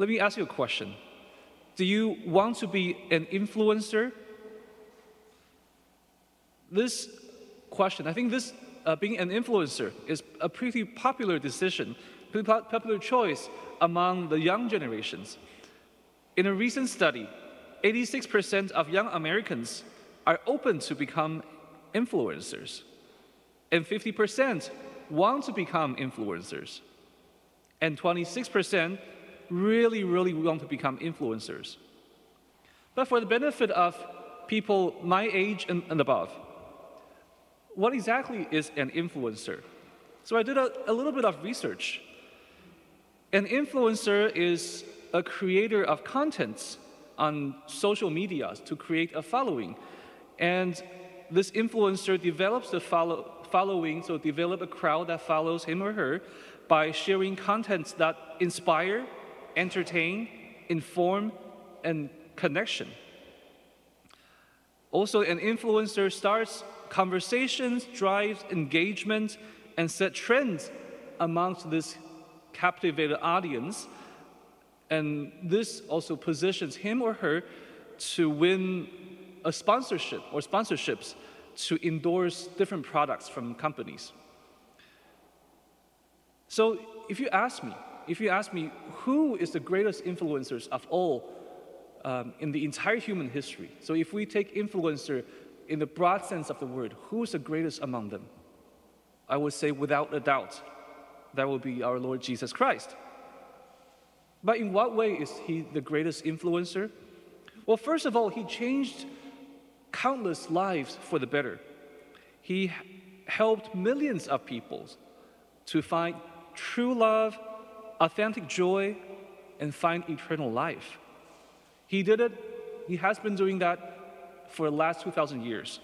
Let me ask you a question. Do you want to be an influencer? This question, I think this uh, being an influencer is a pretty popular decision, pretty popular choice among the young generations. In a recent study, 86% of young Americans are open to become influencers, and 50% want to become influencers, and 26% really, really want to become influencers. But for the benefit of people my age and, and above, what exactly is an influencer? So I did a, a little bit of research. An influencer is a creator of contents on social media to create a following. And this influencer develops the follow, following, so develop a crowd that follows him or her by sharing contents that inspire, entertain, inform, and connection. Also, an influencer starts conversations, drives engagement, and set trends amongst this captivated audience. And this also positions him or her to win a sponsorship or sponsorships to endorse different products from companies. So if you ask me, if you ask me who is the greatest influencers of all um, in the entire human history, so if we take influencer in the broad sense of the word, who is the greatest among them? I would say without a doubt, that will be our Lord Jesus Christ. But in what way is he the greatest influencer? Well, first of all, he changed countless lives for the better. He helped millions of people to find true love, authentic joy, and find eternal life. He did it, he has been doing that for the last 2,000 years.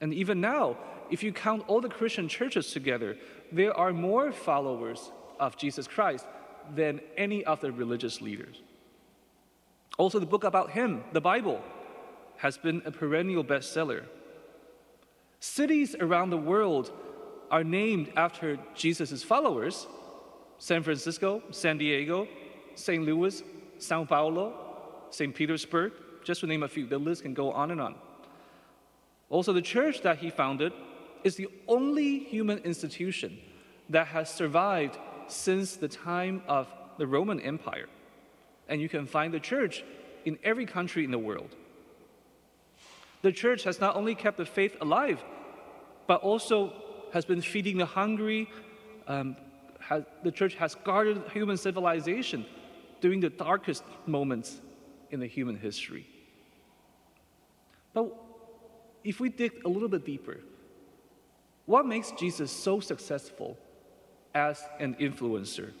And even now, if you count all the Christian churches together, there are more followers of Jesus Christ than any of the religious leaders. Also, the book about him, the Bible, has been a perennial bestseller. Cities around the world are named after Jesus' followers San Francisco, San Diego, St. Louis, Sao Paulo, St. Petersburg, just to name a few. The list can go on and on. Also, the church that he founded is the only human institution that has survived since the time of the Roman Empire. And you can find the church in every country in the world. The church has not only kept the faith alive, but also has been feeding the hungry. Um, has, the church has guarded human civilization during the darkest moments in the human history. But if we dig a little bit deeper, what makes Jesus so successful as an influencer?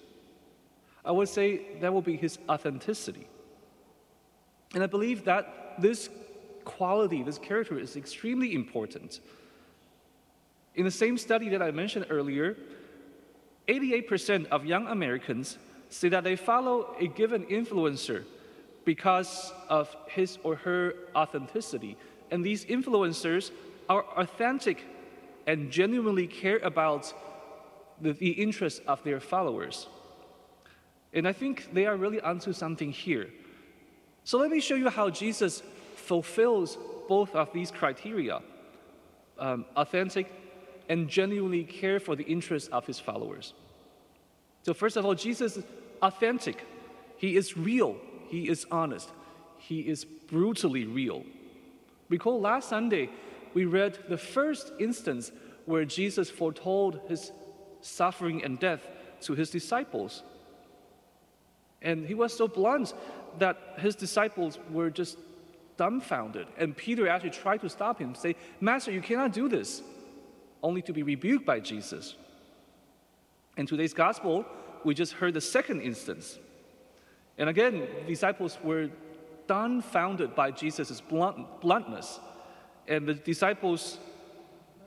I would say that will be his authenticity. And I believe that this quality, this character is extremely important. In the same study that I mentioned earlier, 88% of young Americans say that they follow a given influencer because of his or her authenticity. And these influencers are authentic and genuinely care about the, the interests of their followers. And I think they are really onto something here. So let me show you how Jesus fulfills both of these criteria um, authentic and genuinely care for the interests of his followers. So, first of all, Jesus is authentic, he is real, he is honest, he is brutally real. Recall last Sunday, we read the first instance where Jesus foretold his suffering and death to his disciples. And he was so blunt that his disciples were just dumbfounded. And Peter actually tried to stop him, say, Master, you cannot do this, only to be rebuked by Jesus. In today's gospel, we just heard the second instance. And again, disciples were dumbfounded by Jesus' blunt, bluntness. And the disciples,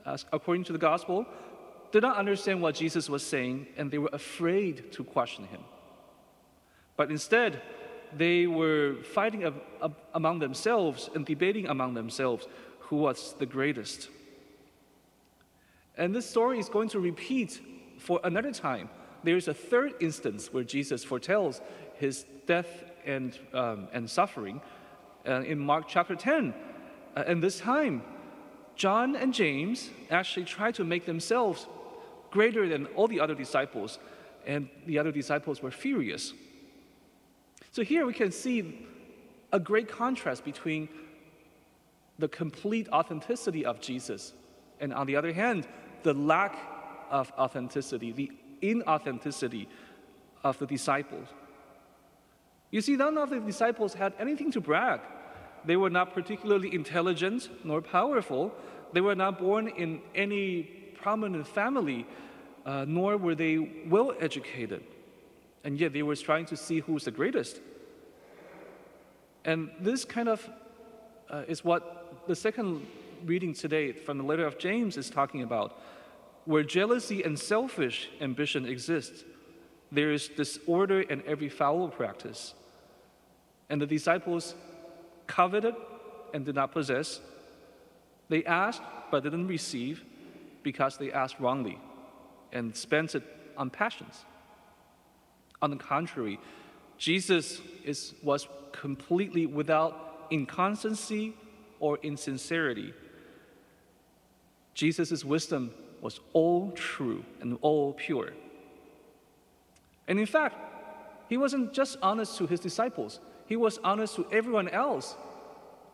uh, according to the gospel, did not understand what Jesus was saying, and they were afraid to question him. But instead, they were fighting among themselves and debating among themselves who was the greatest. And this story is going to repeat for another time there's a third instance where Jesus foretells his death and, um, and suffering uh, in Mark chapter 10. Uh, and this time, John and James actually try to make themselves greater than all the other disciples, and the other disciples were furious. So here we can see a great contrast between the complete authenticity of Jesus, and on the other hand, the lack of authenticity, the inauthenticity of the disciples. You see, none of the disciples had anything to brag. They were not particularly intelligent nor powerful. They were not born in any prominent family, uh, nor were they well educated. And yet they were trying to see who's the greatest. And this kind of uh, is what the second reading today from the letter of James is talking about. Where jealousy and selfish ambition exist, there is disorder and every foul practice. And the disciples coveted and did not possess. They asked but didn't receive because they asked wrongly and spent it on passions. On the contrary, Jesus is, was completely without inconstancy or insincerity. Jesus' wisdom was all true and all pure. And in fact, he wasn't just honest to his disciples, he was honest to everyone else.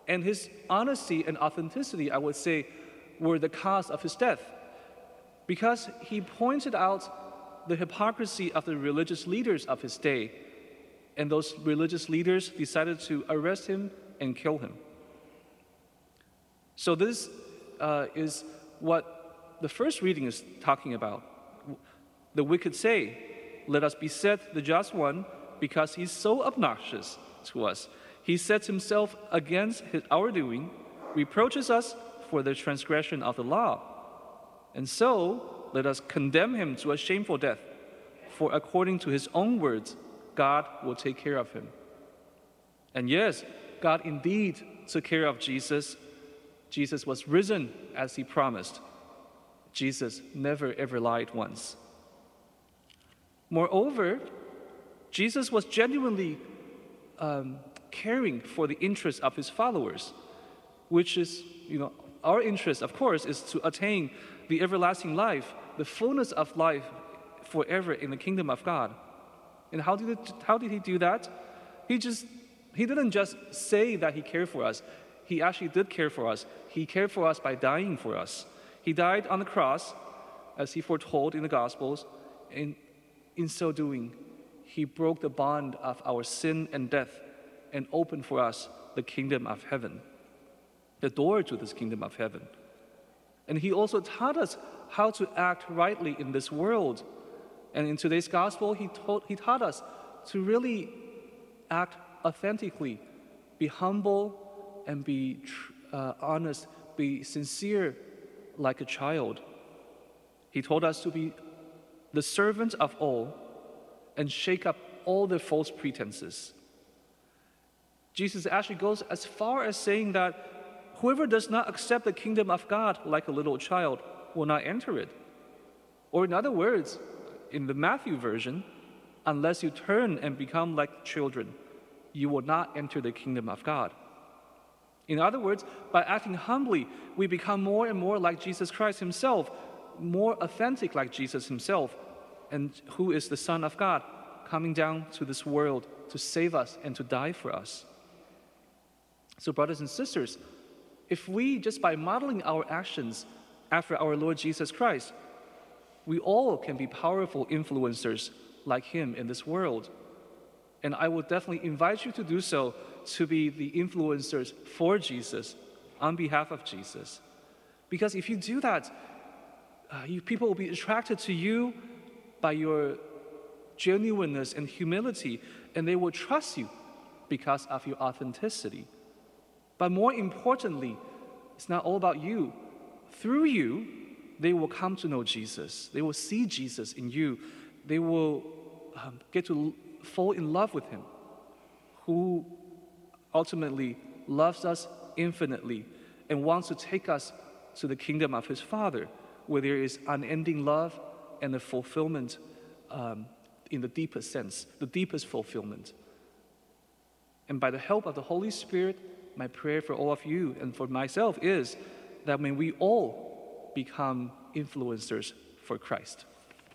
And his honesty and authenticity, I would say, were the cause of his death. Because he pointed out the hypocrisy of the religious leaders of his day. And those religious leaders decided to arrest him and kill him. So, this uh, is what the first reading is talking about. The wicked say, Let us beset the just one because he's so obnoxious to us. He sets himself against his, our doing, reproaches us for the transgression of the law. And so, let us condemn him to a shameful death, for according to his own words, God will take care of him. And yes, God indeed took care of Jesus. Jesus was risen as he promised. Jesus never ever lied once. Moreover, Jesus was genuinely um, caring for the interests of his followers, which is, you know, our interest, of course, is to attain the everlasting life, the fullness of life forever in the kingdom of God. And how did, it, how did he do that? He just he didn't just say that he cared for us. He actually did care for us. He cared for us by dying for us. He died on the cross, as he foretold in the Gospels, and in so doing, he broke the bond of our sin and death and opened for us the kingdom of heaven, the door to this kingdom of heaven. And he also taught us how to act rightly in this world. And in today's gospel, he, taught, he taught us to really act authentically, be humble, and be uh, honest, be sincere like a child. He told us to be the servant of all and shake up all the false pretenses. Jesus actually goes as far as saying that whoever does not accept the kingdom of God like a little child will not enter it. Or, in other words, in the Matthew version, unless you turn and become like children, you will not enter the kingdom of God. In other words, by acting humbly, we become more and more like Jesus Christ Himself, more authentic like Jesus Himself, and who is the Son of God, coming down to this world to save us and to die for us. So, brothers and sisters, if we, just by modeling our actions after our Lord Jesus Christ, we all can be powerful influencers like Him in this world. And I would definitely invite you to do so to be the influencers for Jesus on behalf of Jesus. Because if you do that, uh, you, people will be attracted to you by your genuineness and humility, and they will trust you because of your authenticity. But more importantly, it's not all about you. Through you, they will come to know Jesus. They will see Jesus in you. They will um, get to fall in love with Him, who ultimately loves us infinitely and wants to take us to the kingdom of His Father, where there is unending love and the fulfillment um, in the deepest sense, the deepest fulfillment. And by the help of the Holy Spirit, my prayer for all of you and for myself is that when we all become influencers for Christ.